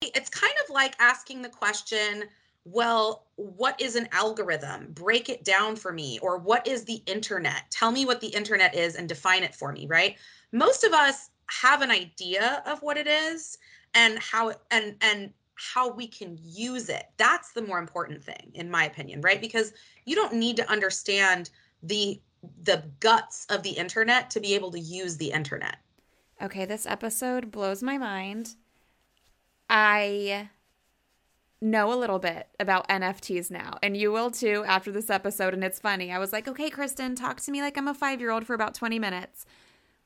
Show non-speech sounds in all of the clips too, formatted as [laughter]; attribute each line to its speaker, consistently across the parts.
Speaker 1: It's kind of like asking the question, well, what is an algorithm? Break it down for me. Or what is the internet? Tell me what the internet is and define it for me, right? Most of us have an idea of what it is and how and and how we can use it. That's the more important thing in my opinion, right? Because you don't need to understand the the guts of the internet to be able to use the internet.
Speaker 2: Okay, this episode blows my mind. I know a little bit about NFTs now, and you will too after this episode. And it's funny. I was like, okay, Kristen, talk to me like I'm a five year old for about 20 minutes.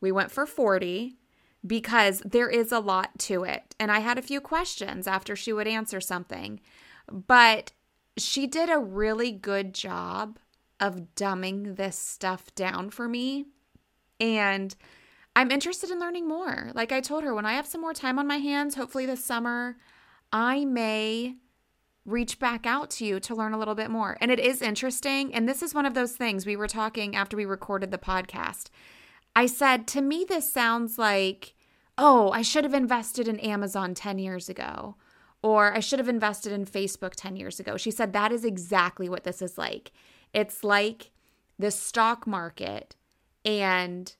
Speaker 2: We went for 40 because there is a lot to it. And I had a few questions after she would answer something, but she did a really good job of dumbing this stuff down for me. And I'm interested in learning more. Like I told her, when I have some more time on my hands, hopefully this summer, I may reach back out to you to learn a little bit more. And it is interesting. And this is one of those things we were talking after we recorded the podcast. I said, to me, this sounds like, oh, I should have invested in Amazon 10 years ago, or I should have invested in Facebook 10 years ago. She said, that is exactly what this is like. It's like the stock market, and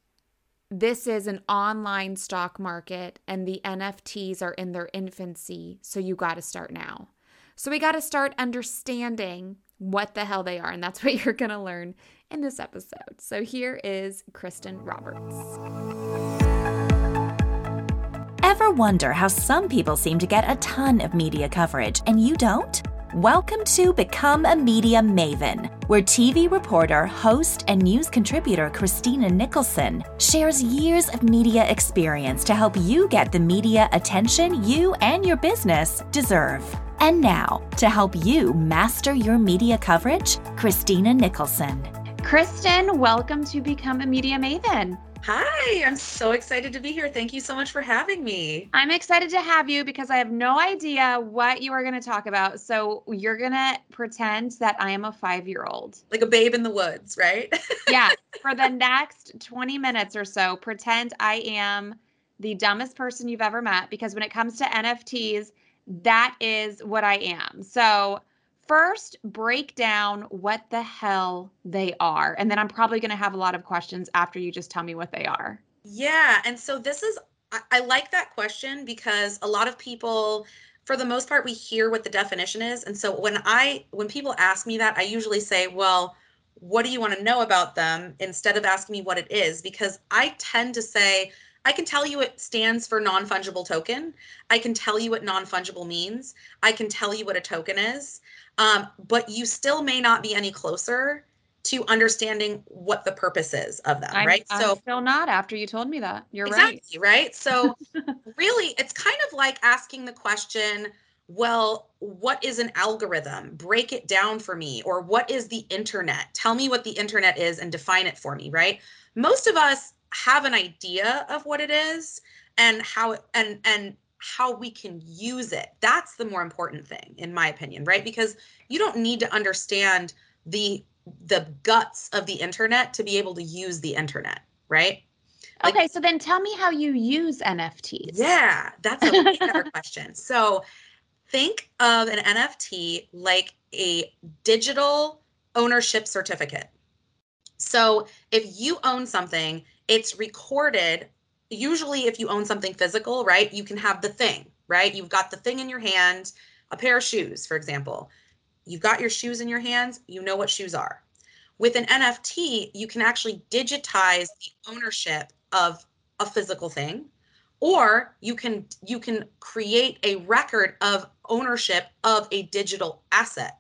Speaker 2: this is an online stock market, and the NFTs are in their infancy. So you got to start now. So we got to start understanding what the hell they are. And that's [laughs] what you're going to learn in this episode. So here is Kristen Roberts.
Speaker 3: Ever wonder how some people seem to get a ton of media coverage and you don't? Welcome to Become a Media Maven, where TV reporter, host, and news contributor Christina Nicholson shares years of media experience to help you get the media attention you and your business deserve. And now, to help you master your media coverage, Christina Nicholson.
Speaker 2: Kristen, welcome to Become a Media Maven.
Speaker 1: Hi, I'm so excited to be here. Thank you so much for having me.
Speaker 2: I'm excited to have you because I have no idea what you are going to talk about. So you're going to pretend that I am a five year old.
Speaker 1: Like a babe in the woods, right? [laughs]
Speaker 2: yeah. For the next 20 minutes or so, pretend I am the dumbest person you've ever met because when it comes to NFTs, that is what I am. So first break down what the hell they are. And then I'm probably going to have a lot of questions after you just tell me what they are.
Speaker 1: Yeah. And so this is, I, I, like that question because a lot of people, for the most part, we hear what the definition is. And so when I, when people ask me that, I usually say, well, what do you want to know about them instead of asking me what it is? Because I tend to say, I can tell you it stands for non fungible token. I can tell you what non fungible means. I can tell you what a token is um, but you still may not be any closer to understanding what the purpose is of them,
Speaker 2: I'm,
Speaker 1: right?
Speaker 2: I'm so still not after you told me that. You're
Speaker 1: exactly,
Speaker 2: right.
Speaker 1: Right. So [laughs] really it's kind of like asking the question, well, what is an algorithm? Break it down for me. Or what is the internet? Tell me what the internet is and define it for me, right? Most of us have an idea of what it is and how and and how we can use it. That's the more important thing, in my opinion, right? Because you don't need to understand the the guts of the internet to be able to use the internet, right?
Speaker 2: Like, okay, so then tell me how you use NFTs.
Speaker 1: Yeah, that's a better [laughs] question. So think of an NFT like a digital ownership certificate. So if you own something, it's recorded usually if you own something physical, right, you can have the thing, right? You've got the thing in your hand, a pair of shoes, for example. You've got your shoes in your hands, you know what shoes are. With an NFT, you can actually digitize the ownership of a physical thing or you can you can create a record of ownership of a digital asset.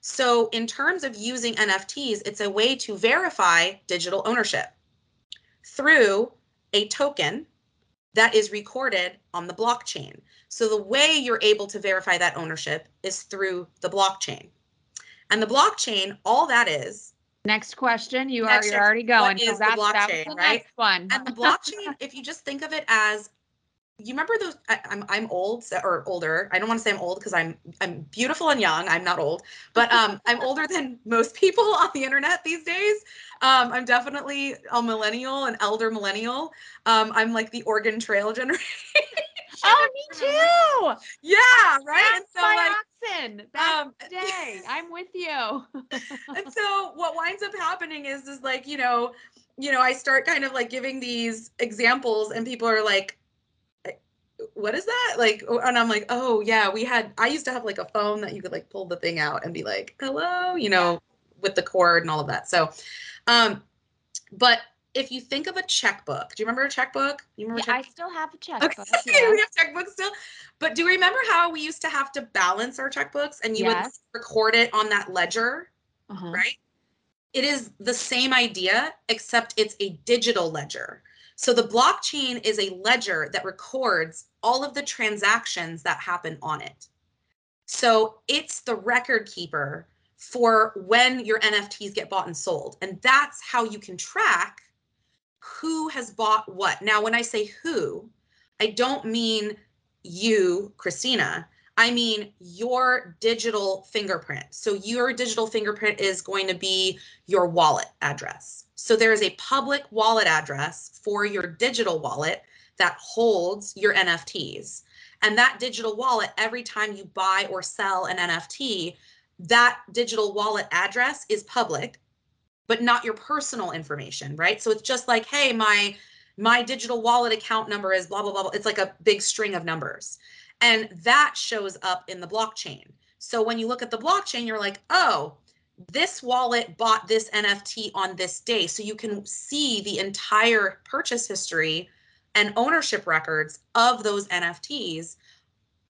Speaker 1: So in terms of using NFTs, it's a way to verify digital ownership through a token that is recorded on the blockchain. So the way you're able to verify that ownership is through the blockchain. And the blockchain, all that is.
Speaker 2: Next question. You are you're already going.
Speaker 1: What is the blockchain, right?
Speaker 2: Next one.
Speaker 1: and the [laughs] blockchain, if you just think of it as you remember those I, I'm I'm old or older. I don't want to say I'm old because I'm I'm beautiful and young. I'm not old, but um I'm older [laughs] than most people on the internet these days. Um I'm definitely a millennial, an elder millennial. Um I'm like the Oregon Trail [laughs] generation.
Speaker 2: Oh, me too.
Speaker 1: yeah, right. And
Speaker 2: That's
Speaker 1: so
Speaker 2: my
Speaker 1: like
Speaker 2: accent. Back
Speaker 1: um,
Speaker 2: day. I'm with you. [laughs]
Speaker 1: and so what winds up happening is is like you know you know i start kind of like giving these examples and people are like "Eh, what is that like oh," and i'm like oh yeah we had i used to have like a phone that you could like pull the thing out and be like hello you know with the cord and all of that so um but if you think of a checkbook do you remember a checkbook you remember
Speaker 2: Yeah,
Speaker 1: a
Speaker 2: I still have a checkbook. [laughs]
Speaker 1: Okay,
Speaker 2: checkbook. [laughs]
Speaker 1: we have checkbooks still. But do you remember how we used to have to balance our checkbooks and you
Speaker 2: Yes.
Speaker 1: would record it on that ledger?
Speaker 2: Uh-huh.
Speaker 1: right? It is the same idea, except it's a digital ledger. So the blockchain is a ledger that records all of the transactions that happen on it. So it's the record keeper for when your NFTs get bought and sold. And that's how you can track who has bought what. Now, when I say who, I don't mean you, Christina. I mean your digital fingerprint. So your digital fingerprint is going to be your wallet address. So there is a public wallet address for your digital wallet that holds your NFTs. And that digital wallet, every time you buy or sell an NFT, that digital wallet address is public, but not your personal information, right? So it's just like, hey, my my digital wallet account number is blah blah blah. blah. It's like a big string of numbers. And that shows up in the blockchain. So when you look at the blockchain, you're like, oh, this wallet bought this NFT on this day. So you can see the entire purchase history and ownership records of those NFTs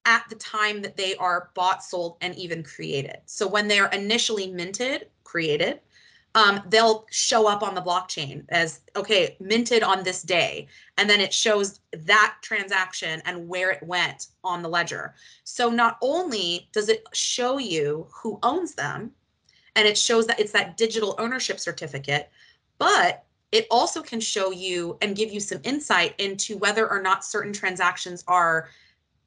Speaker 1: at the time that they are bought, sold, and even created. So when they are initially minted, created, um, they'll show up on the blockchain as okay, minted on this day. And then it shows that transaction and where it went on the ledger. So not only does it show you who owns them, and it shows that it's that digital ownership certificate, but it also can show you and give you some insight into whether or not certain transactions are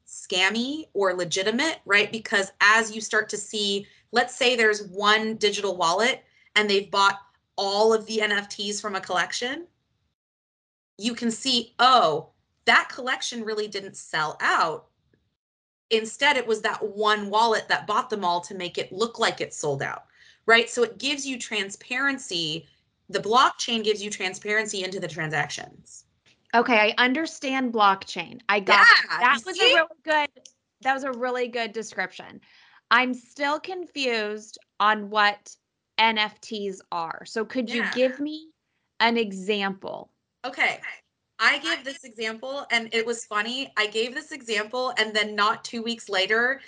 Speaker 1: scammy or legitimate, right? Because as you start to see, let's say there's one digital wallet and they've bought all of the NFTs from a collection, you can see, oh, that collection really didn't sell out. Instead, it was that one wallet that bought them all to make it look like it sold out, right? So it gives you transparency. The blockchain gives you transparency into the transactions.
Speaker 2: Okay, I understand blockchain. I got
Speaker 1: Yeah,
Speaker 2: that
Speaker 1: you
Speaker 2: was
Speaker 1: see?
Speaker 2: a really good that was a really good description. I'm still confused on what NFTs are. So could you give me an example?
Speaker 1: Okay. I gave this example and it was funny. I gave this example and then not 2 weeks later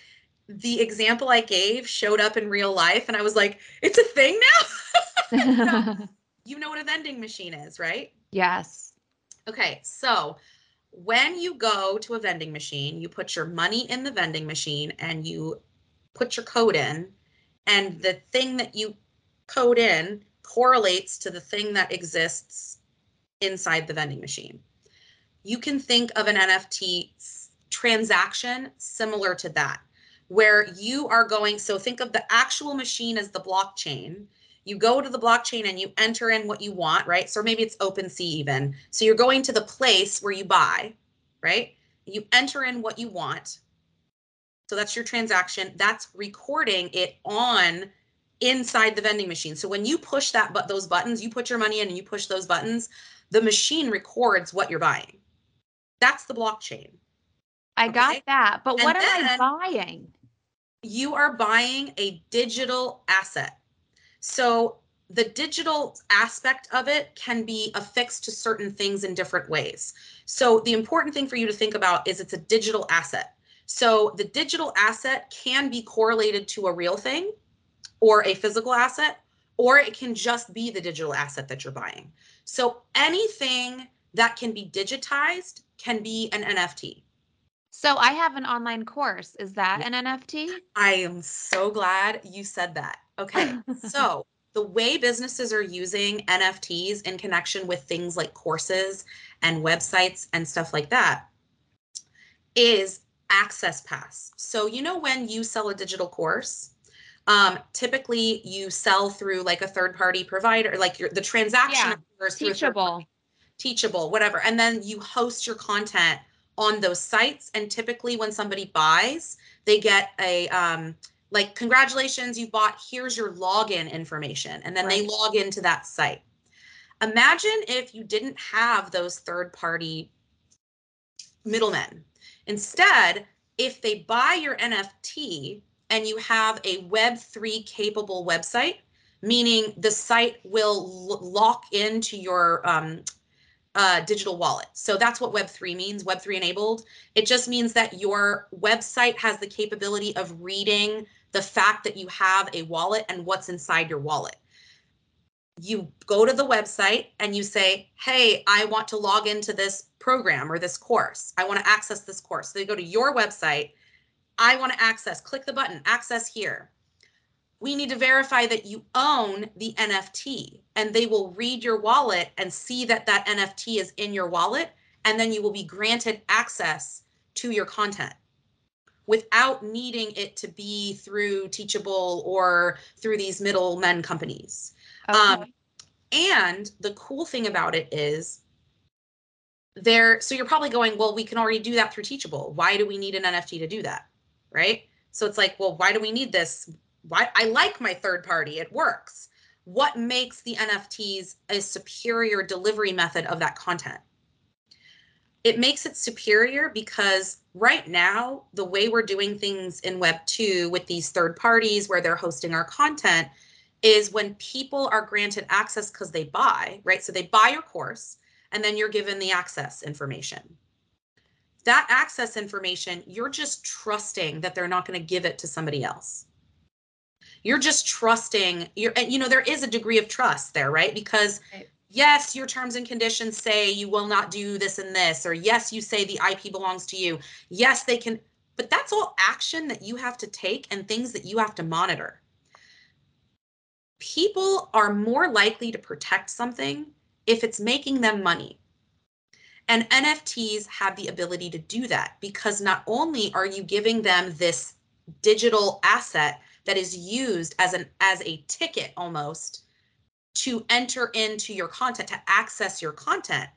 Speaker 1: the example I gave showed up in real life and I was like, it's a thing now. [laughs] [laughs] you know what a vending machine is, right?
Speaker 2: yes.
Speaker 1: Okay. So, when you go to a vending machine, you put your money in the vending machine and you put your code in and the thing that you code in correlates to the thing that exists inside the vending machine. You can think of an NFT transaction similar to that, where you are going. So think of the actual machine as the blockchain. You go to the blockchain and you enter in what you want, right? So maybe it's OpenSea even. So you're going to the place where you buy, right? You enter in what you want. So that's your transaction. That's recording it on inside the vending machine. So when you push that but those buttons, you put your money in and you push those buttons, the machine records what you're buying. That's the blockchain.
Speaker 2: I got that. But
Speaker 1: And
Speaker 2: what am I buying?
Speaker 1: You are buying a digital asset. So the digital aspect of it can be affixed to certain things in different ways. So the important thing for you to think about is it's a digital asset. So the digital asset can be correlated to a real thing or a physical asset, or it can just be the digital asset that you're buying. So anything that can be digitized can be an NFT.
Speaker 2: So I have an online course. Is that an NFT?
Speaker 1: I am so glad you said that. Okay. [laughs] so, the way businesses are using NFTs in connection with things like courses and websites and stuff like that, is access pass. So you know when you sell a digital course, um, typically you sell through like a third party provider, like your the transaction
Speaker 2: Yeah.
Speaker 1: occurs through a third
Speaker 2: Teachable.
Speaker 1: teachable, whatever, and then you host your content on those sites. And typically, when somebody buys, they get a um, like congratulations, you bought. Here's your login information, and then they log into that site. Imagine if you didn't have those third party middlemen. Instead, if they buy your NFT and you have a Web3 capable website, meaning the site will lock into your um, uh, digital wallet. So that's what Web3 means, Web3 enabled. It just means that your website has the capability of reading the fact that you have a wallet and what's inside your wallet. You go to the website and you say, Hey, I want to log into this program or this course. I want to access this course. So they go to your website. I want to access, click the button, access here. We need to verify that you own the NFT and they will read your wallet and see that that NFT is in your wallet. And then you will be granted access to your content without needing it to be through Teachable or through these middlemen companies. Um, and the cool thing about it is there, so you're probably going, well, we can already do that through Teachable. Why do we need an NFT to do that? Right. So it's like, well, why do we need this? Why I like my third party, it works. What makes the NFTs a superior delivery method of that content? It makes it superior because right now, the way we're doing things in Web 2 with these third parties where they're hosting our content is when people are granted access because they buy, right? So they buy your course and then you're given the access information. That access information, you're just trusting that they're not going to give it to somebody else. You're just trusting you're and you know there is a degree of trust there, right? Because
Speaker 2: Right.
Speaker 1: yes, your terms and conditions say you will not do this and this or yes, you say the IP belongs to you. Yes, they can but that's all action that you have to take and things that you have to monitor people are more likely to protect something if it's making them money. And NFTs have the ability to do that because not only are you giving them this digital asset that is used as an as a ticket almost to enter into your content to access your content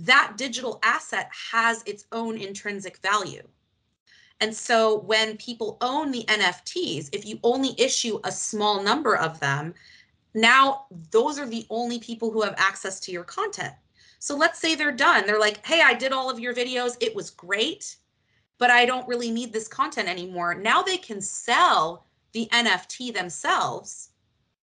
Speaker 1: that digital asset has its own intrinsic value and so when people own the NFTs, if you only issue a small number of them, now those are the only people who have access to your content. So let's say they're done. They're like, hey, I did all of your videos. It was great, but I don't really need this content anymore. Now they can sell the NFT themselves,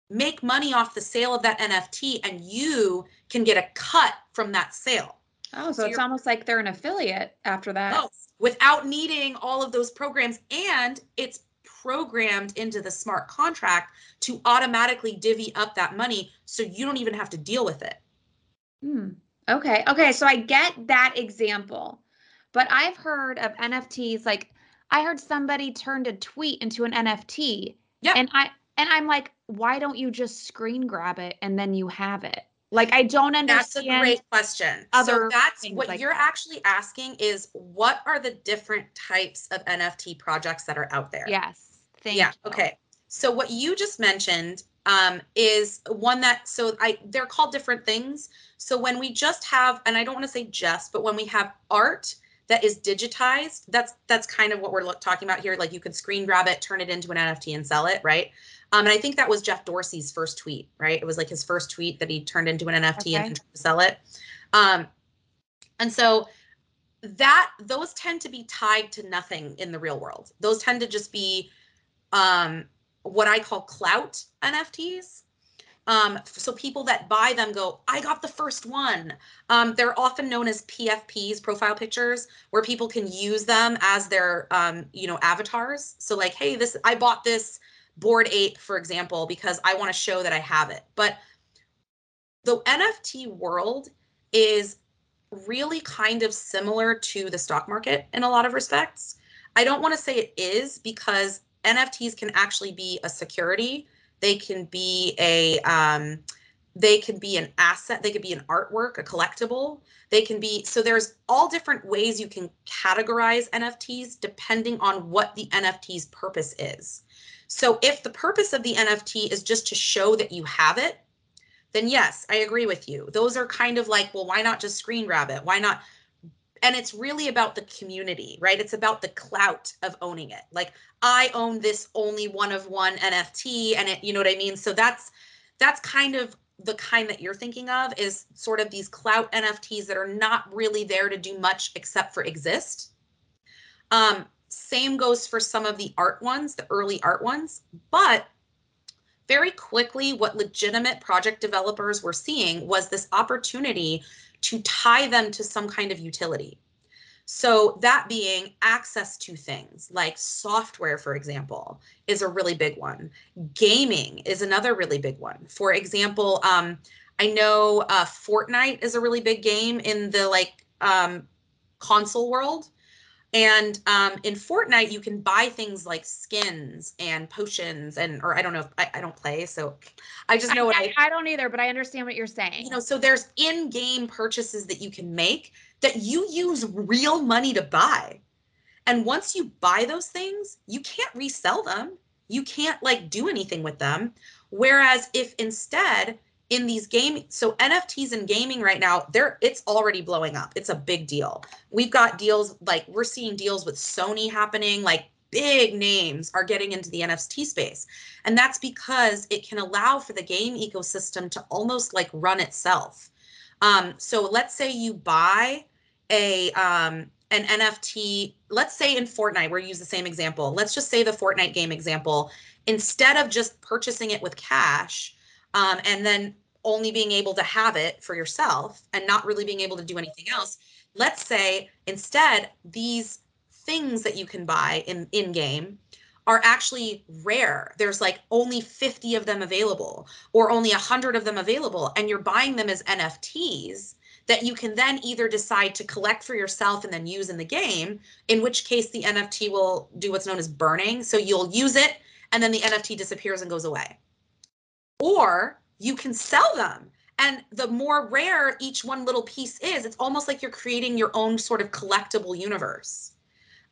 Speaker 1: make money off the sale of that NFT, and you can get a cut from that sale.
Speaker 2: Oh, so,
Speaker 1: So
Speaker 2: it's almost like they're an affiliate after that.
Speaker 1: Oh, without needing all of those programs. And it's programmed into the smart contract to automatically divvy up that money so you don't even have to deal with it.
Speaker 2: Hmm. Okay. Okay. So I get that example, but I've heard of NFTs. Like I heard somebody turned a tweet into an NFT.
Speaker 1: Yeah.
Speaker 2: And I and I'm like, why don't you just screen grab it and then you have it? Like I don't understand.
Speaker 1: That's a great question. so that's what
Speaker 2: like
Speaker 1: you're
Speaker 2: that.
Speaker 1: actually asking is what are the different types of NFT projects that are out there?
Speaker 2: Yes. Thank
Speaker 1: yeah
Speaker 2: you.
Speaker 1: okay so what you just mentioned um, is one that so i they're called different things. So when we just have and i don't want to say just but when we have art that is digitized that's that's kind of what we're look, talking about here. Like you could screen grab it turn it into an nft and sell it right? Um, and i think that was jeff dorsey's first tweet right? It was like his first tweet that he turned into an nft
Speaker 2: Okay.
Speaker 1: and then tried to sell it. Um, and so that those tend to be tied to nothing in the real world. Those tend to just be um, what I call clout NFTs. Um, so people that buy them go, I got the first one. Um, they're often known as PFPs, profile pictures, where people can use them as their, um, you know, avatars. So like, hey, this I bought this Bored Ape, for example, because I want to show that I have it. But the NFT world is really kind of similar to the stock market in a lot of respects. I don't want to say it is because NFTs can actually be a security. They can be a um, they can be an asset. They could be an artwork a collectible. They can be so there's all different ways you can categorize nfts depending on what the nft's purpose is. So if the purpose of the nft is just to show that you have it then yes i agree with you. Those are kind of like well why not just screen grab it? Why not and it's really about the community right? It's about the clout of owning it. Like i own this only one of one nft and it you know what i mean? So that's that's kind of the kind that you're thinking of is sort of these clout NFTs that are not really there to do much except for exist. Um, same goes for some of the art ones, the early art ones, but very quickly, what legitimate project developers were seeing was this opportunity to tie them to some kind of utility. So, that being access to things like software, for example, is a really big one. Gaming is another really big one. For example, um, I know uh, Fortnite is a really big game in the like um, console world. And um, in Fortnite, you can buy things like skins and potions, and or I don't know if I, I don't play, so I just know
Speaker 2: I,
Speaker 1: what
Speaker 2: I, I don't either, but I understand what you're saying.
Speaker 1: You know, so there's in-game purchases that you can make that you use real money to buy. And once you buy those things, you can't resell them. You can't like do anything with them. Whereas if instead in these game so nfts in gaming right now they're it's already blowing up. It's a big deal. We've got deals like we're seeing deals with sony happening like big names are getting into the nft space. And that's because it can allow for the game ecosystem to almost like run itself. Um, so let's say you buy a um, an nft let's say in fortnite we're use the same example let's just say the fortnite game example instead of just purchasing it with cash um, and then only being able to have it for yourself and not really being able to do anything else. Let's say instead these things that you can buy in in game are actually rare. There's like only 50 of them available or only 100 of them available and you're buying them as NFTs that you can then either decide to collect for yourself and then use in the game, in which case the NFT will do what's known as burning. So you'll use it and then the NFT disappears and goes away or you can sell them. And the more rare each one little piece is it's almost like you're creating your own sort of collectible universe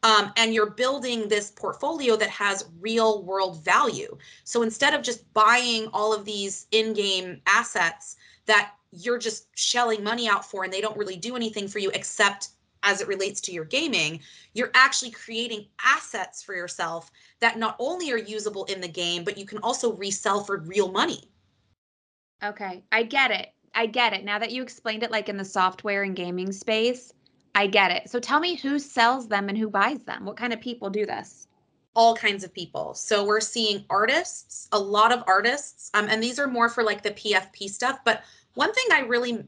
Speaker 1: um, and you're building this portfolio that has real world value. So instead of just buying all of these in-game assets that you're just shelling money out for and they don't really do anything for you except as it relates to your gaming, you're actually creating assets for yourself that not only are usable in the game, but you can also resell for real money.
Speaker 2: Okay, I get it. I get it. Now that you explained it like in the software and gaming space, I get it. So tell me who sells them and who buys them? What kind of people do this?
Speaker 1: All kinds of people. So we're seeing artists, a lot of artists, um, and these are more for like the PFP stuff. But one thing I really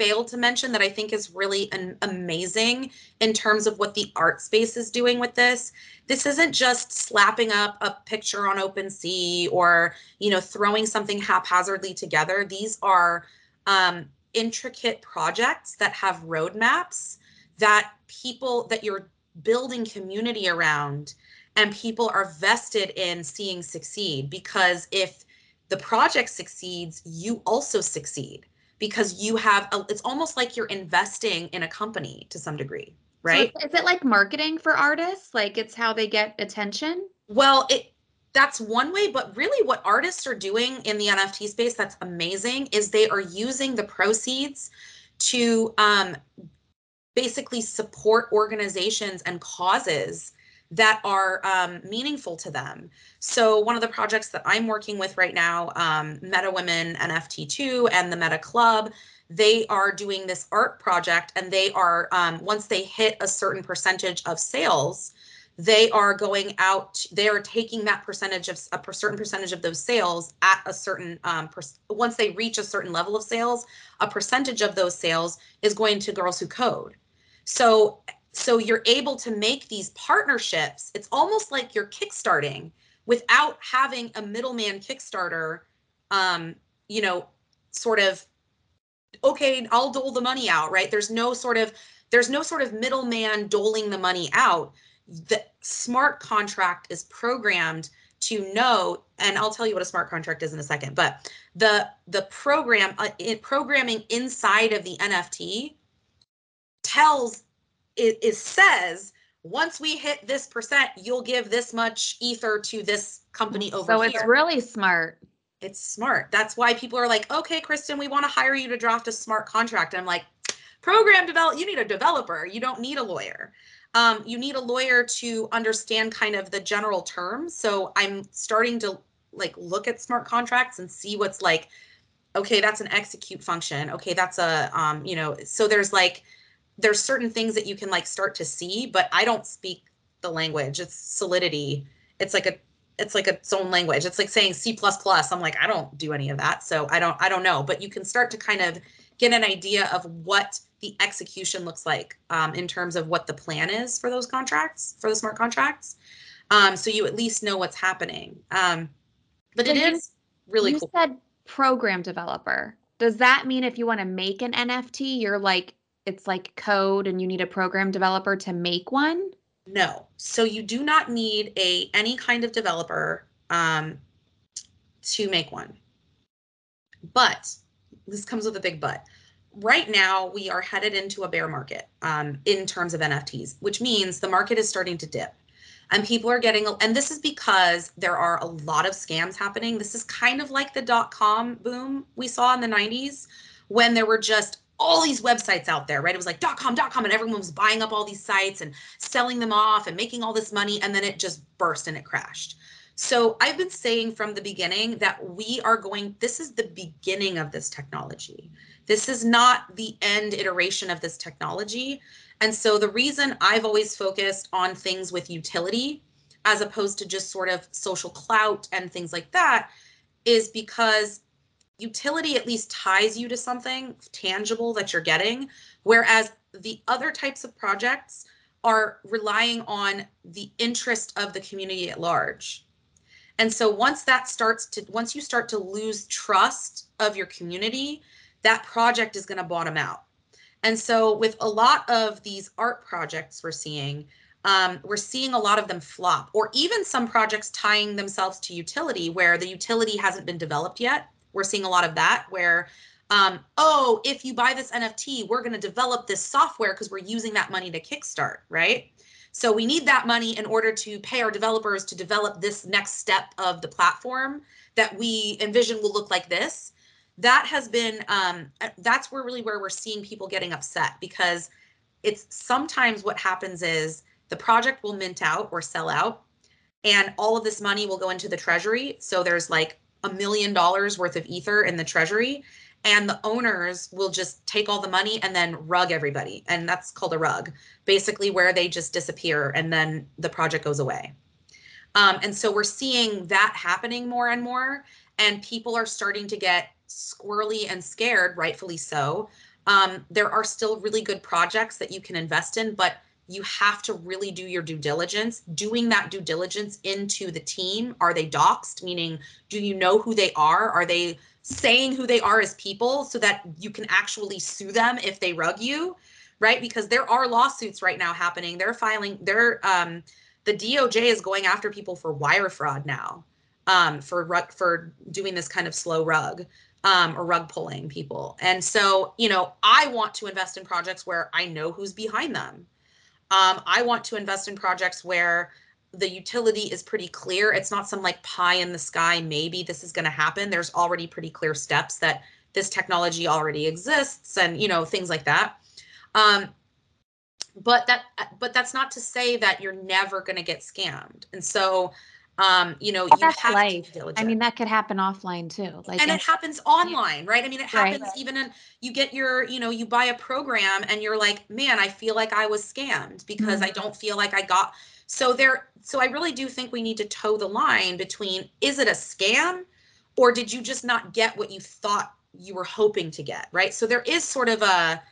Speaker 1: failed to mention that I think is really an amazing in terms of what the art space is doing with this. This isn't just slapping up a picture on OpenSea or, you know, throwing something haphazardly together. These are um, intricate projects that have roadmaps that people that you're building community around and people are vested in seeing succeed because if the project succeeds, you also succeed because you have a, it's almost like you're investing in a company to some degree right?
Speaker 2: so is it like marketing for artists? Like it's how they get attention?
Speaker 1: Well it that's one way but really what artists are doing in the nft space that's amazing is they are using the proceeds to um, basically support organizations and causes that are um, meaningful to them. So one of the projects that I'm working with right now, um, Meta Women NFT2 and the Meta Club, they are doing this art project, and they are um, once they hit a certain percentage of sales, they are going out. They are taking that percentage of a certain percentage of those sales at a certain um, per, once they reach a certain level of sales, a percentage of those sales is going to Girls Who Code. So so you're able to make these partnerships. It's almost like you're kickstarting without having a middleman kickstarter um you know sort of okay i'll dole the money out right? There's no sort of there's no sort of middleman doling the money out. The smart contract is programmed to know and i'll tell you what a smart contract is in a second but the the program uh, it, programming inside of the nft tells it, it says once we hit this percent you'll give this much ether to this company over
Speaker 2: so
Speaker 1: here.
Speaker 2: it's really smart.
Speaker 1: It's smart. That's why people are like okay kristen we want to hire you to draft a smart contract. And i'm like program develop you need a developer. You don't need a lawyer. Um, you need a lawyer to understand kind of the general terms. So i'm starting to like look at smart contracts and see what's like okay that's an execute function. Okay that's a um, you know so there's like there's certain things that you can like start to see but i don't speak the language. It's solidity. It's like a it's like its own language. It's like saying c++ i'm like i don't do any of that. So i don't i don't know. But you can start to kind of get an idea of what the execution looks like um, in terms of what the plan is for those contracts for the smart contracts. Um, so you at least know what's happening. Um, but
Speaker 2: So
Speaker 1: it
Speaker 2: you-
Speaker 1: is really
Speaker 2: you
Speaker 1: cool.
Speaker 2: said program developer. Does that mean if you want to make an NFT, you're like it's like code and you need a program developer to make one?
Speaker 1: No. So you do not need a any kind of developer um, to make one. But this comes with a big but. Right now, we are headed into a bear market um, in terms of NFTs, which means the market is starting to dip. And people are getting, and this is because there are a lot of scams happening. This is kind of like the dot com boom we saw in the 90s when there were just all these websites out there, right? It was like dot com, dot com, and everyone was buying up all these sites and selling them off and making all this money. And then it just burst and it crashed. So I've been saying from the beginning that we are going, this is the beginning of this technology. This is not the end iteration of this technology. And so the reason I've always focused on things with utility as opposed to just sort of social clout and things like that is because utility at least ties you to something tangible that you're getting whereas the other types of projects are relying on the interest of the community at large. And so once that starts to once you start to lose trust of your community that project is going to bottom out. And so with a lot of these art projects we're seeing um, we're seeing a lot of them flop or even some projects tying themselves to utility where the utility hasn't been developed yet we're seeing a lot of that where um, oh if you buy this nft we're going to develop this software because we're using that money to kickstart right? So we need that money in order to pay our developers to develop this next step of the platform that we envision will look like this. That has been um, that's where really where we're seeing people getting upset because it's sometimes what happens is the project will mint out or sell out and all of this money will go into the treasury. So there's like a million dollars worth of ether in the treasury and the owners will just take all the money and then rug everybody. And that's called a rug. Basically where they just disappear and then the project goes away. Um, and so we're seeing that happening more and more and people are starting to get squirrely and scared rightfully so. Um, there are still really good projects that you can invest in but you have to really do your due diligence. Doing that due diligence into the team are they doxed meaning do you know who they are? Are they saying who they are as people so that you can actually sue them if they rug you? Right? Because there are lawsuits right now happening. They're filing they're um the doj is going after people for wire fraud now um for for doing this kind of slow rug um or rug pulling people. And so you know i want to invest in projects where i know who's behind them um, I want to invest in projects where the utility is pretty clear. It's not some like pie in the sky, maybe this is going to happen. There's already pretty clear steps that this technology already exists and, you know, things like that. Um, but that but that's not to say that you're never going to get scammed. And so um, you know, you have
Speaker 2: life.
Speaker 1: to be diligent
Speaker 2: I mean, that could happen offline too. Like,
Speaker 1: and it happens online right i mean it
Speaker 2: Right.
Speaker 1: happens even in you get your you know you buy a program and you're like man i feel like i was scammed because i don't feel like i got so there so i really do think we need to toe the line between is it a scam or did you just not get what you thought you were hoping to get right so there is sort of a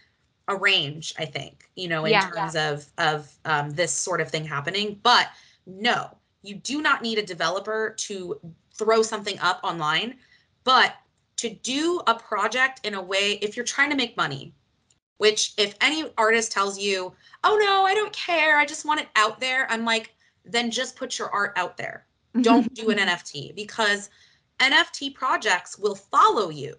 Speaker 1: a range i think you know in
Speaker 2: Yeah.
Speaker 1: terms of of um, this sort of thing happening but no you do not need a developer to throw something up online but to do a project in a way if you're trying to make money which if any artist tells you oh no i don't care i just want it out there i'm like then just put your art out there [laughs] don't do an NFT because NFT projects will follow you.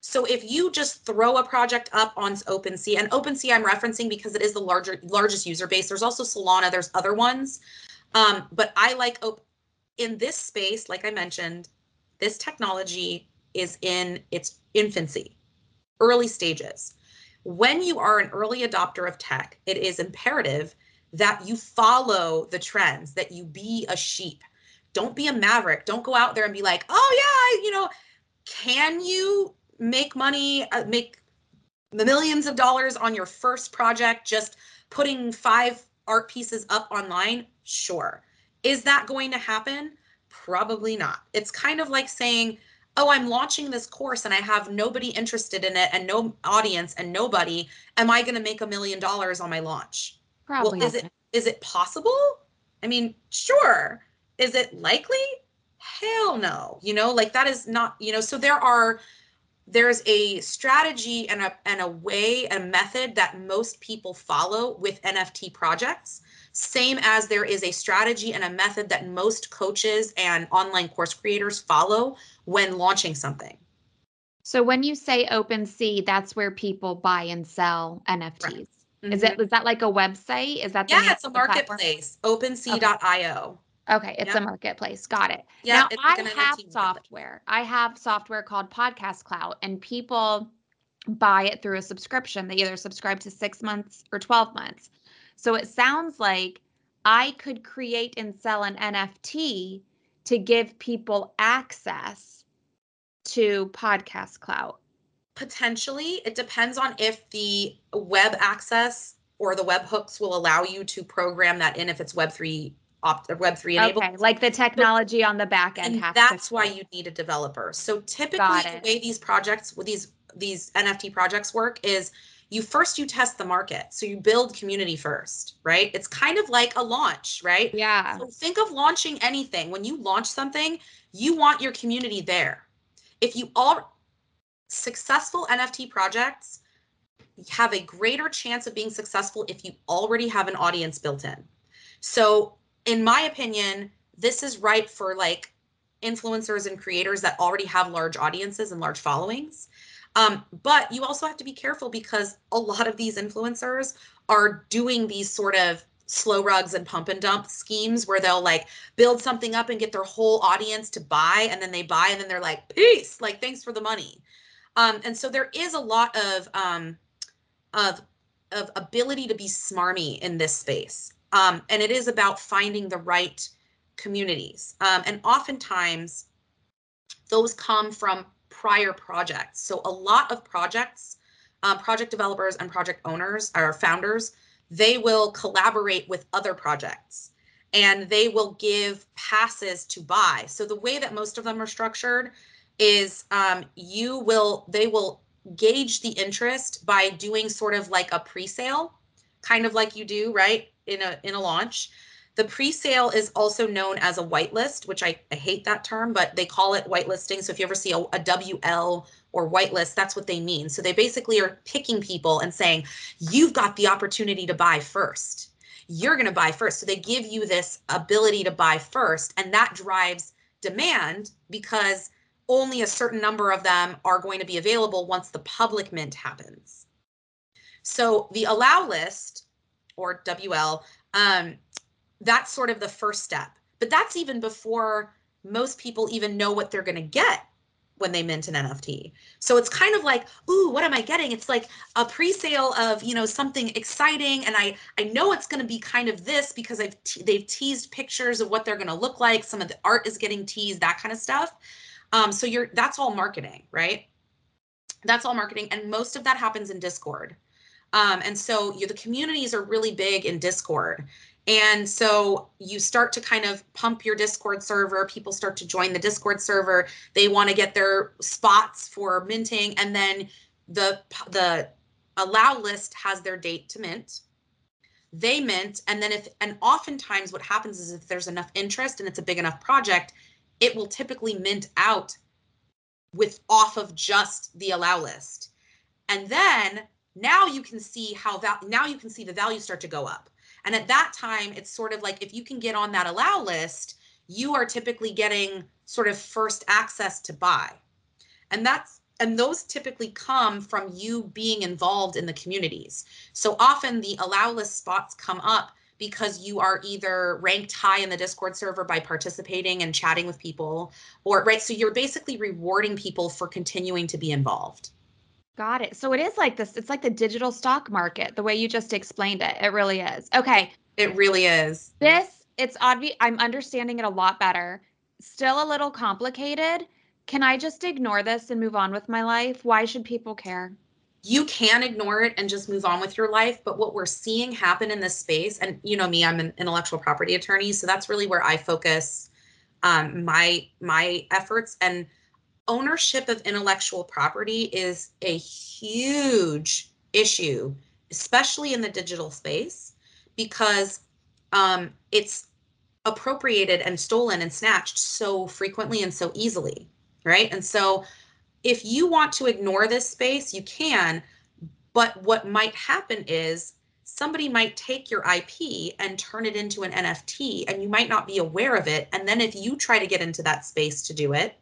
Speaker 1: So if you just throw a project up on OpenSea, and OpenSea I'm referencing because it is the larger largest user base. There's also Solana, there's other ones. Um, but I like op- in this space, like I mentioned, this technology is in its infancy, early stages. When you are an early adopter of tech, it is imperative that you follow the trends, that you be a sheep. Don't be a maverick. Don't go out there and be like, oh, yeah, you know, can you make money, uh, make millions of dollars on your first project just putting five art pieces up online? Sure. Is that going to happen? Probably not. It's kind of like saying, oh, I'm launching this course and I have nobody interested in it and no audience and nobody. Am I going to make a million dollars on my launch?
Speaker 2: Probably.
Speaker 1: Well, is it is it possible? I mean, sure. Is it likely? Hell no. You know, like that is not, you know, so there are there's a strategy and a and a way a method that most people follow with NFT projects same as there is a strategy and a method that most coaches and online course creators follow when launching something.
Speaker 2: So when you say OpenSea, that's where people buy and sell NFTs. Right. Mm-hmm. Is it is that like a website? Is that
Speaker 1: yeah? It's a marketplace. OpenSea.io.
Speaker 2: Okay, it's yep. a marketplace. Got it. Yeah, now I have software. I have software called Podcast Clout, and people buy it through a subscription. They either subscribe to six months or twelve months. So it sounds like I could create and sell an NFT to give people access to Podcast Clout.
Speaker 1: Potentially, it depends on if the web access or the web hooks will allow you to program that in if it's Web3 opt Web3 enabled. Okay,
Speaker 2: like the technology but, on the back end.
Speaker 1: That's why you need a developer. So typically the way these projects with these these NFT projects work is you first you test the market. So you build community first right? It's kind of like a launch right?
Speaker 2: Yeah.
Speaker 1: So think of launching anything. When you launch something you want your community there. If you all successful nft projects have a greater chance of being successful if you already have an audience built in. So in my opinion this is right for like influencers and creators that already have large audiences and large followings. Um, but you also have to be careful because a lot of these influencers are doing these sort of slow rugs and pump and dump schemes where they'll like build something up and get their whole audience to buy and then they buy and then they're like peace! Like thanks for the money. Um, and so there is a lot of um, of of ability to be smarmy in this space um, and it is about finding the right communities um, and oftentimes those come from prior projects. So a lot of projects, um, project developers and project owners or founders, they will collaborate with other projects and they will give passes to buy. So the way that most of them are structured is um, you will they will gauge the interest by doing sort of like a pre-sale, kind of like you do right in a in a launch. The pre-sale is also known as a whitelist, which I, I hate that term, but they call it whitelisting. So if you ever see a, a WL or whitelist, that's what they mean. So they basically are picking people and saying, you've got the opportunity to buy first. You're going to buy first. So they give you this ability to buy first, and that drives demand because only a certain number of them are going to be available once the public mint happens. So the allow list or WL um, that's sort of the first step. But that's even before most people even know what they're going to get when they mint an NFT. So it's kind of like, ooh, what am I getting? It's like a pre-sale of, you know, something exciting and I I know it's going to be kind of this because I've te- they've teased pictures of what they're going to look like, some of the art is getting teased, that kind of stuff. Um so you're that's all marketing, right? That's all marketing and most of that happens in Discord. Um, and so you, the communities are really big in Discord. And so you start to kind of pump your Discord server. People start to join the Discord server. They want to get their spots for minting, and then the the allow list has their date to mint. They mint, and then if and oftentimes what happens is if there's enough interest and it's a big enough project, it will typically mint out with off of just the allow list, and then now you can see how that now you can see the value start to go up and at that time, it's sort of like if you can get on that allow list, you are typically getting sort of first access to buy. And that's and those typically come from you being involved in the communities. So often the allow list spots come up because you are either ranked high in the Discord server by participating and chatting with people, or right. So you're basically rewarding people for continuing to be involved.
Speaker 2: Got it. So it is like this, it's like the digital stock market, the way you just explained it. It really is. Okay.
Speaker 1: It really is.
Speaker 2: This, it's obvious. I'm understanding it a lot better. Still a little complicated. Can I just ignore this and move on with my life? Why should people care?
Speaker 1: You can ignore it and just move on with your life. But what we're seeing happen in this space, and you know me, I'm an intellectual property attorney, so that's really where I focus um, my my efforts. And ownership of intellectual property is a huge issue, especially in the digital space, because um, it's appropriated and stolen and snatched so frequently and so easily right? And so if you want to ignore this space, you can. But what might happen is somebody might take your IP and turn it into an NFT, and you might not be aware of it. And then if you try to get into that space to do it,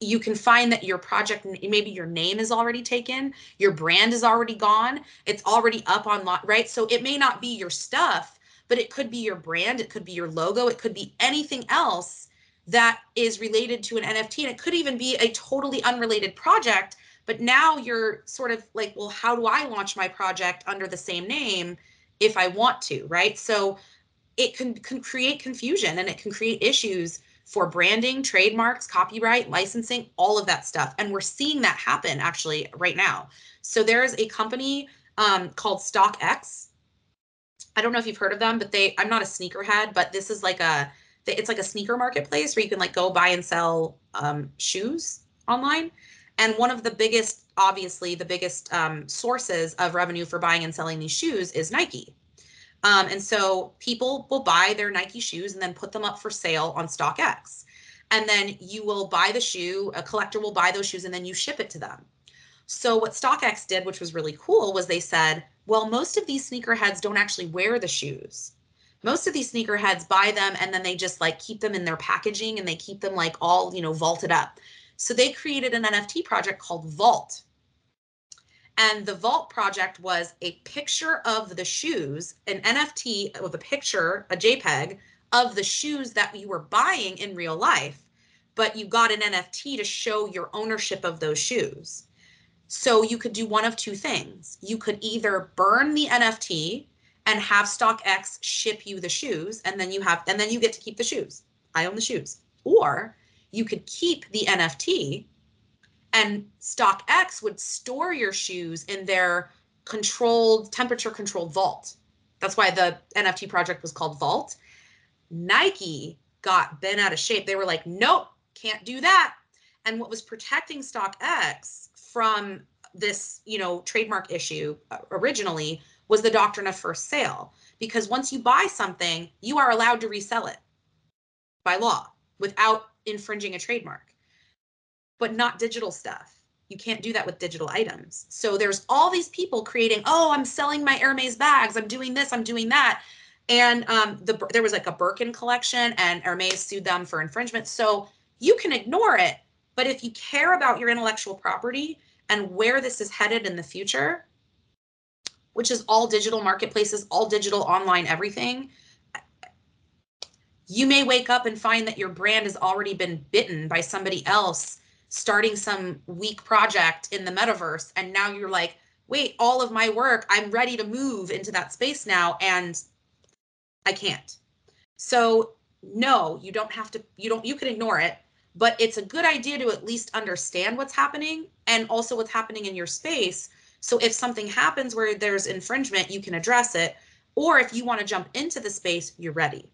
Speaker 1: you can find that your project maybe your name is already taken your brand is already gone it's already up on lot right so it may not be your stuff but it could be your brand it could be your logo it could be anything else that is related to an NFT. And it could even be a totally unrelated project. But now you're sort of like, well, how do I launch my project under the same name if I want to? Right. So it can, can create confusion and it can create issues for branding, trademarks, copyright, licensing, all of that stuff. And we're seeing that happen actually right now. So there is a company um, called StockX. I don't know if you've heard of them, but they, I'm not a sneakerhead, but this is like a, it's like a sneaker marketplace where you can like go buy and sell um, shoes online. And one of the biggest, obviously, the biggest um, sources of revenue for buying and selling these shoes is Nike. Um, and so people will buy their Nike shoes and then put them up for sale on StockX. And then you will buy the shoe, a collector will buy those shoes, and then you ship it to them. So what StockX did, which was really cool, was they said, well, most of these sneakerheads don't actually wear the shoes most of these sneakerheads buy them and then they just like keep them in their packaging and they keep them like all you know vaulted up so they created an nft project called vault and the vault project was a picture of the shoes an nft of a picture a jpeg of the shoes that you were buying in real life but you got an nft to show your ownership of those shoes so you could do one of two things you could either burn the nft and have StockX ship you the shoes and then you have and then you get to keep the shoes. I own the shoes. Or you could keep the NFT and StockX would store your shoes in their controlled temperature controlled vault. That's why the NFT project was called Vault. Nike got bent out of shape. They were like, "Nope, can't do that." And what was protecting StockX from this, you know, trademark issue uh, originally was the doctrine of first sale. Because once you buy something, you are allowed to resell it by law without infringing a trademark, but not digital stuff. You can't do that with digital items. So there's all these people creating, oh, I'm selling my Hermes bags, I'm doing this, I'm doing that. And um, the, there was like a Birkin collection, and Hermes sued them for infringement. So you can ignore it, but if you care about your intellectual property and where this is headed in the future, which is all digital marketplaces, all digital online everything, you may wake up and find that your brand has already been bitten by somebody else starting some weak project in the metaverse. And now you're like, wait, all of my work, I'm ready to move into that space now. And I can't. So, no, you don't have to, you don't, you can ignore it, but it's a good idea to at least understand what's happening and also what's happening in your space so if something happens where there's infringement, you can address it. Or if you want to jump into the space, you're ready.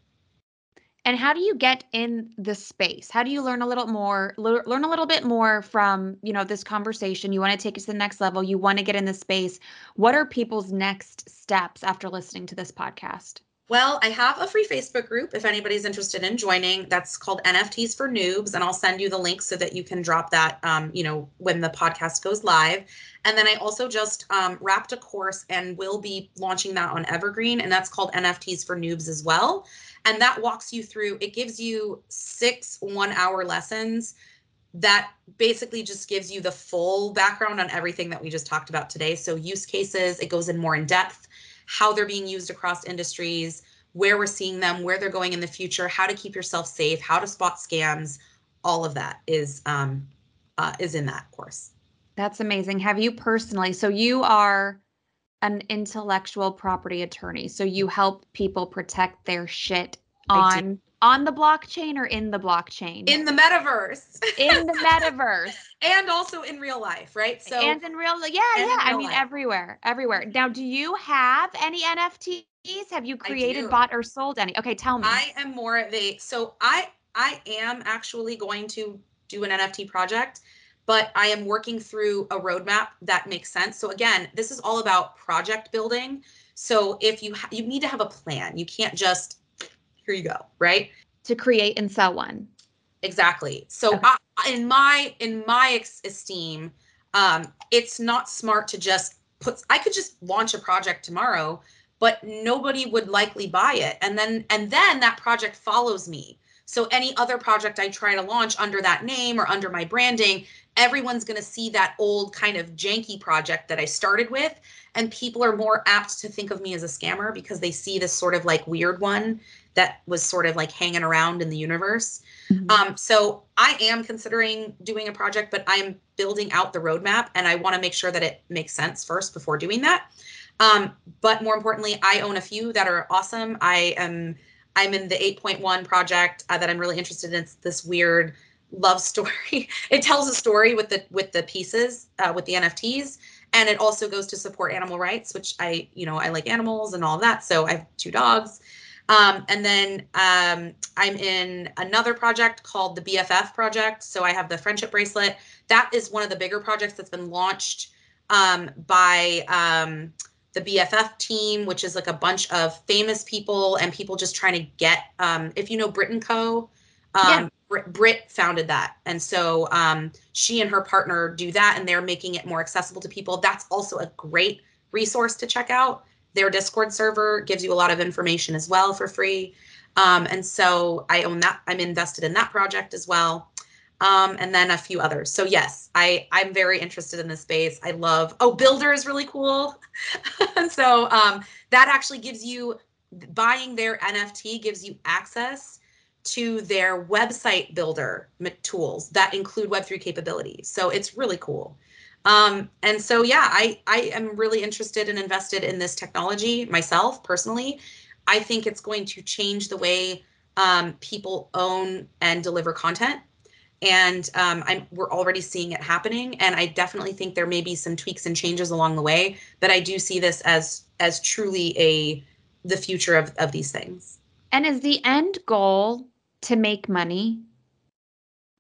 Speaker 2: And how do you get in the space? How do you learn a little more, learn a little bit more from, you know, this conversation? You want to take it to the next level. You want to get in the space. What are people's next steps after listening to this podcast?
Speaker 1: Well, I have a free Facebook group if anybody's interested in joining. That's called NFTs for Noobs, and I'll send you the link so that you can drop that, um, you know, when the podcast goes live. And then I also just um, wrapped a course and will be launching that on Evergreen, and that's called NFTs for Noobs as well. And that walks you through. It gives you six one-hour lessons that basically just gives you the full background on everything that we just talked about today. So use cases, it goes in more in depth how they're being used across industries, where we're seeing them, where they're going in the future, how to keep yourself safe, how to spot scams. All of that is um, uh, is in that course.
Speaker 2: That's amazing. Have you personally? So you are an intellectual property attorney. So you help people protect their shit on on the blockchain or in the blockchain?
Speaker 1: In the metaverse.
Speaker 2: in the [laughs] metaverse.
Speaker 1: and also in real life, right?
Speaker 2: So and in real life, yeah, yeah. I mean life. everywhere. Everywhere. Now, do you have any NFTs? Have you created, bought, or sold any? Okay, tell me.
Speaker 1: I am more of a so I I am actually going to do an NFT project, but I am working through a roadmap that makes sense. So again, this is all about project building. So if you ha- you need to have a plan, you can't just here you go, right?
Speaker 2: To create and sell one.
Speaker 1: Exactly. So okay. I, in my in my esteem, um, it's not smart to just put. I could just launch a project tomorrow, but nobody would likely buy it, and then and then that project follows me. So any other project I try to launch under that name or under my branding, everyone's going to see that old kind of janky project that I started with. And people are more apt to think of me as a scammer because they see this sort of like weird one that was sort of like hanging around in the universe. Mm-hmm. Um, so I am considering doing a project, but I'm building out the roadmap and I want to make sure that it makes sense first before doing that. Um, but more importantly, I own a few that are awesome. I am I'm in the 8.1 project uh, that I'm really interested in. It's this weird love story. [laughs] it tells a story with the with the pieces uh, with the NFTs, and it also goes to support animal rights, which I you know I like animals and all that. So I have two dogs. Um, and then um, I'm in another project called the BFF project. So I have the friendship bracelet. That is one of the bigger projects that's been launched um, by um, the BFF team, which is like a bunch of famous people and people just trying to get, um, if you know Brit and Co. Um, yeah. Brit founded that. And so she and her partner do that and they're making it more accessible to people. That's also a great resource to check out. Their Discord server gives you a lot of information as well for free. Um, and so I own that. I'm invested in that project as well. Um, and then a few others. So yes, I I'm very interested in this space. I love. Oh, Builder is really cool. [laughs] so um, that actually gives you buying their NFT gives you access to their website builder tools that include Web3 capabilities. So it's really cool. Um, and so, yeah, I, I am really interested and invested in this technology myself personally. I think it's going to change the way um, people own and deliver content. And um, I'm, we're already seeing it happening. And I definitely think there may be some tweaks and changes along the way. But I do see this as as truly a the future of, of these things.
Speaker 2: And is the end goal to make money?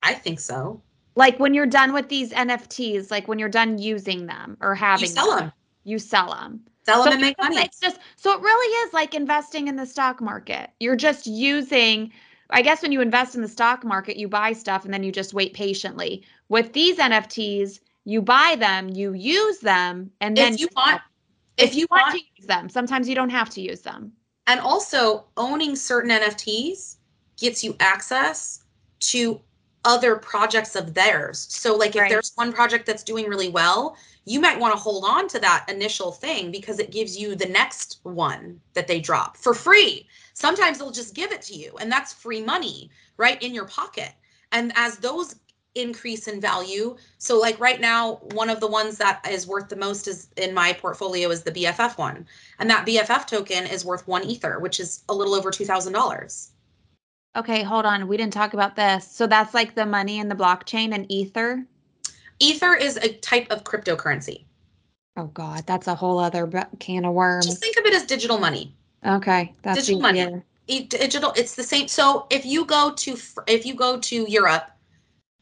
Speaker 1: I think so
Speaker 2: like when you're done with these NFTs, like when you're done using them or having
Speaker 1: you sell them, them.
Speaker 2: you sell them.
Speaker 1: Sell them so and make money.
Speaker 2: It's just so it really is like investing in the stock market. You're just using I guess when you invest in the stock market, you buy stuff and then you just wait patiently. With these NFTs, you buy them, you use them, and then
Speaker 1: if you want
Speaker 2: if, if you want, want to use them, sometimes you don't have to use them.
Speaker 1: And also owning certain NFTs gets you access to other projects of theirs. So like if right. there's one project that's doing really well, you might want to hold on to that initial thing because it gives you the next one that they drop for free. Sometimes they'll just give it to you and that's free money right in your pocket. And as those increase in value, so like right now one of the ones that is worth the most is in my portfolio is the BFF one. And that BFF token is worth 1 ether, which is a little over $2000.
Speaker 2: Okay, hold on. We didn't talk about this. So that's like the money in the blockchain and Ether?
Speaker 1: Ether is a type of cryptocurrency.
Speaker 2: Oh God, that's a whole other can of worms.
Speaker 1: Just think of it as digital money.
Speaker 2: Okay,
Speaker 1: that's digital money. digital. It's the same. So if you go to if you go to Europe,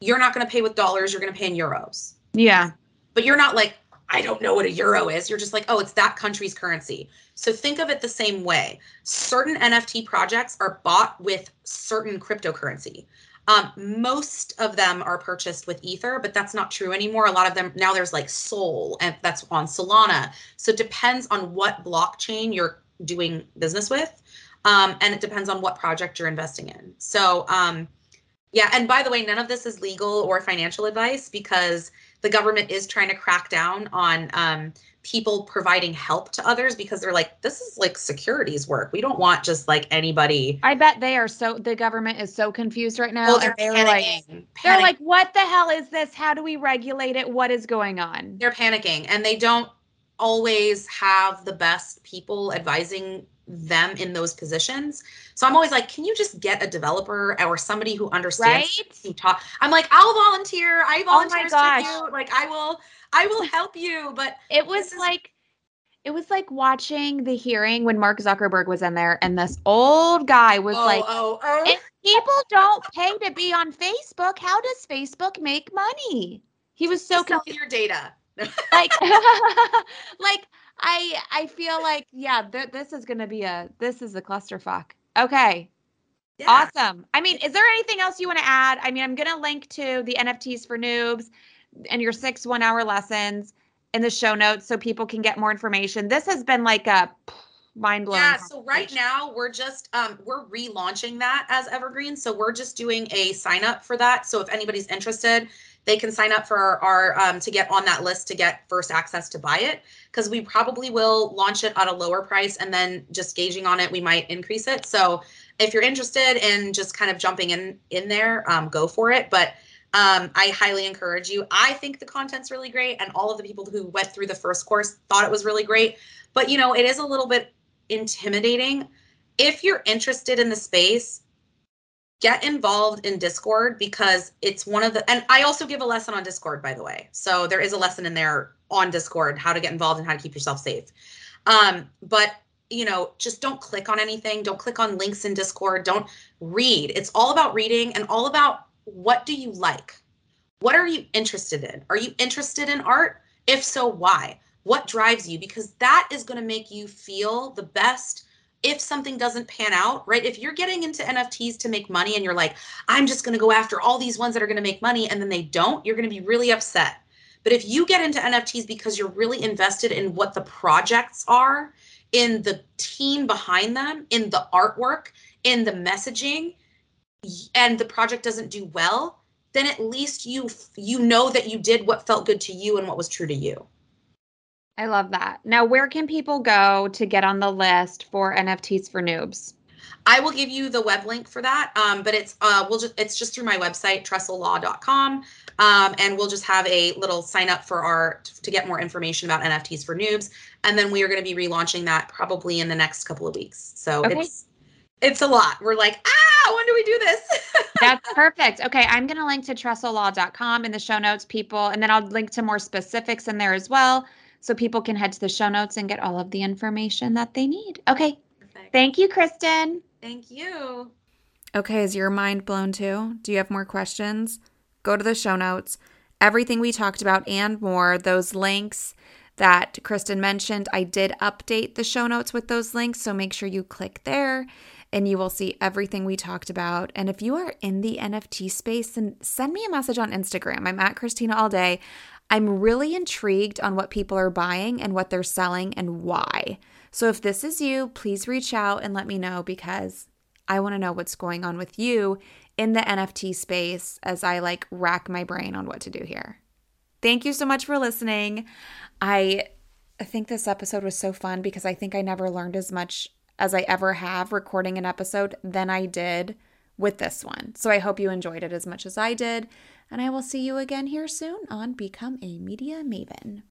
Speaker 1: you're not going to pay with dollars. You're going to pay in euros.
Speaker 2: Yeah.
Speaker 1: But you're not like I don't know what a euro is. You're just like, oh, it's that country's currency. So think of it the same way. Certain NFT projects are bought with certain cryptocurrency. Um, most of them are purchased with Ether, but that's not true anymore. A lot of them now there's like Sol, and that's on Solana. So it depends on what blockchain you're doing business with, um, and it depends on what project you're investing in. So um, yeah, and by the way, none of this is legal or financial advice because the government is trying to crack down on um, people providing help to others because they're like, this is like securities work. We don't want just like anybody.
Speaker 2: I bet they are so. The government is so confused right now.
Speaker 1: Well, they're
Speaker 2: and
Speaker 1: panicking.
Speaker 2: like,
Speaker 1: panicking.
Speaker 2: they're like, what the hell is this? How do we regulate it? What is going on?
Speaker 1: they're panicking and they don't always have the best people advising them in those positions. So I'm always like, can you just get a developer or somebody who understands
Speaker 2: Right?
Speaker 1: who talk? I'm like, I'll volunteer. I
Speaker 2: Oh
Speaker 1: volunteer you. Like I will, I will [laughs] help you. But
Speaker 2: It was like it was like watching the hearing when Mark Zuckerberg was in there and this old guy was
Speaker 1: oh,
Speaker 2: like
Speaker 1: oh, oh.
Speaker 2: if people don't pay to be on Facebook, how does Facebook make money? He was so confused.
Speaker 1: your data. [laughs]
Speaker 2: Like, [laughs] like I I feel like yeah, th- this is gonna be a this is a clusterfuck. Okay,
Speaker 1: Yeah.
Speaker 2: awesome. I mean, is there anything else you want to add? I mean, I'm gonna link to the NFTs for noobs and your six one hour lessons in the show notes so people can get more information. This has been like a mind blowing.
Speaker 1: Yeah, so right now we're just um we're relaunching that as Evergreen. So we're just doing a sign up for that. So if anybody's interested, they can sign up for our, um to get on that list to get first access to buy it because we probably will launch it at a lower price and then just gauging on it we might increase it. So if you're interested in just kind of jumping in in there, um go for it, but um, I highly encourage you. I think the content's really great, and all of the people who went through the first course thought it was really great. But you know, it is a little bit intimidating. If you're interested in the space, get involved in Discord because it's one of the and I also give a lesson on Discord by the way. So there is a lesson in there on Discord how to get involved and how to keep yourself safe. Um but you know, just don't click on anything, don't click on links in Discord, don't read. It's all about reading and all about what do you like? What are you interested in? Are you interested in art? If so, why? What drives you? Because that is going to make you feel the best if something doesn't pan out, right? If you're getting into NFTs to make money and you're like, I'm just going to go after all these ones that are going to make money and then they don't, you're going to be really upset. But if you get into NFTs because you're really invested in what the projects are, in the team behind them, in the artwork, in the messaging, and the project doesn't do well, then at least you you know that you did what felt good to you and what was true to you.
Speaker 2: I love that. Now, where can people go to get on the list for NFTs for noobs?
Speaker 1: I will give you the web link for that. Um, but it's uh we'll just it's just through my website, tressellaw.com. Um, and we'll just have a little sign up for our to get more information about NFTs for noobs. And then we are going to be relaunching that probably in the next couple of weeks. So
Speaker 2: Okay.
Speaker 1: it's it's a lot. We're like, ah, when do we do this? [laughs]
Speaker 2: That's perfect. Okay, I'm going to link to tressellaw.com in the show notes, people, and then I'll link to more specifics in there as well so people can head to the show notes and get all of the information that they need. Okay,
Speaker 1: Perfect.
Speaker 2: thank you, Kristen.
Speaker 1: Thank you.
Speaker 2: Okay, is your mind blown too? Do you have more questions? Go to the show notes. Everything we talked about and more, those links that Kristen mentioned, I did update the show notes with those links. So make sure you click there and you will see everything we talked about. And if you are in the NFT space, then send me a message on Instagram. I'm at Christina all day. I'm really intrigued on what people are buying and what they're selling and why. So if this is you, please reach out and let me know because I want to know what's going on with you in the NFT space as I like rack my brain on what to do here. Thank you so much for listening. I I think this episode was so fun because I think I never learned as much as I ever have recording an episode than I did with this one. So I hope you enjoyed it as much as I did. And I will see you again here soon on Become a Media Maven.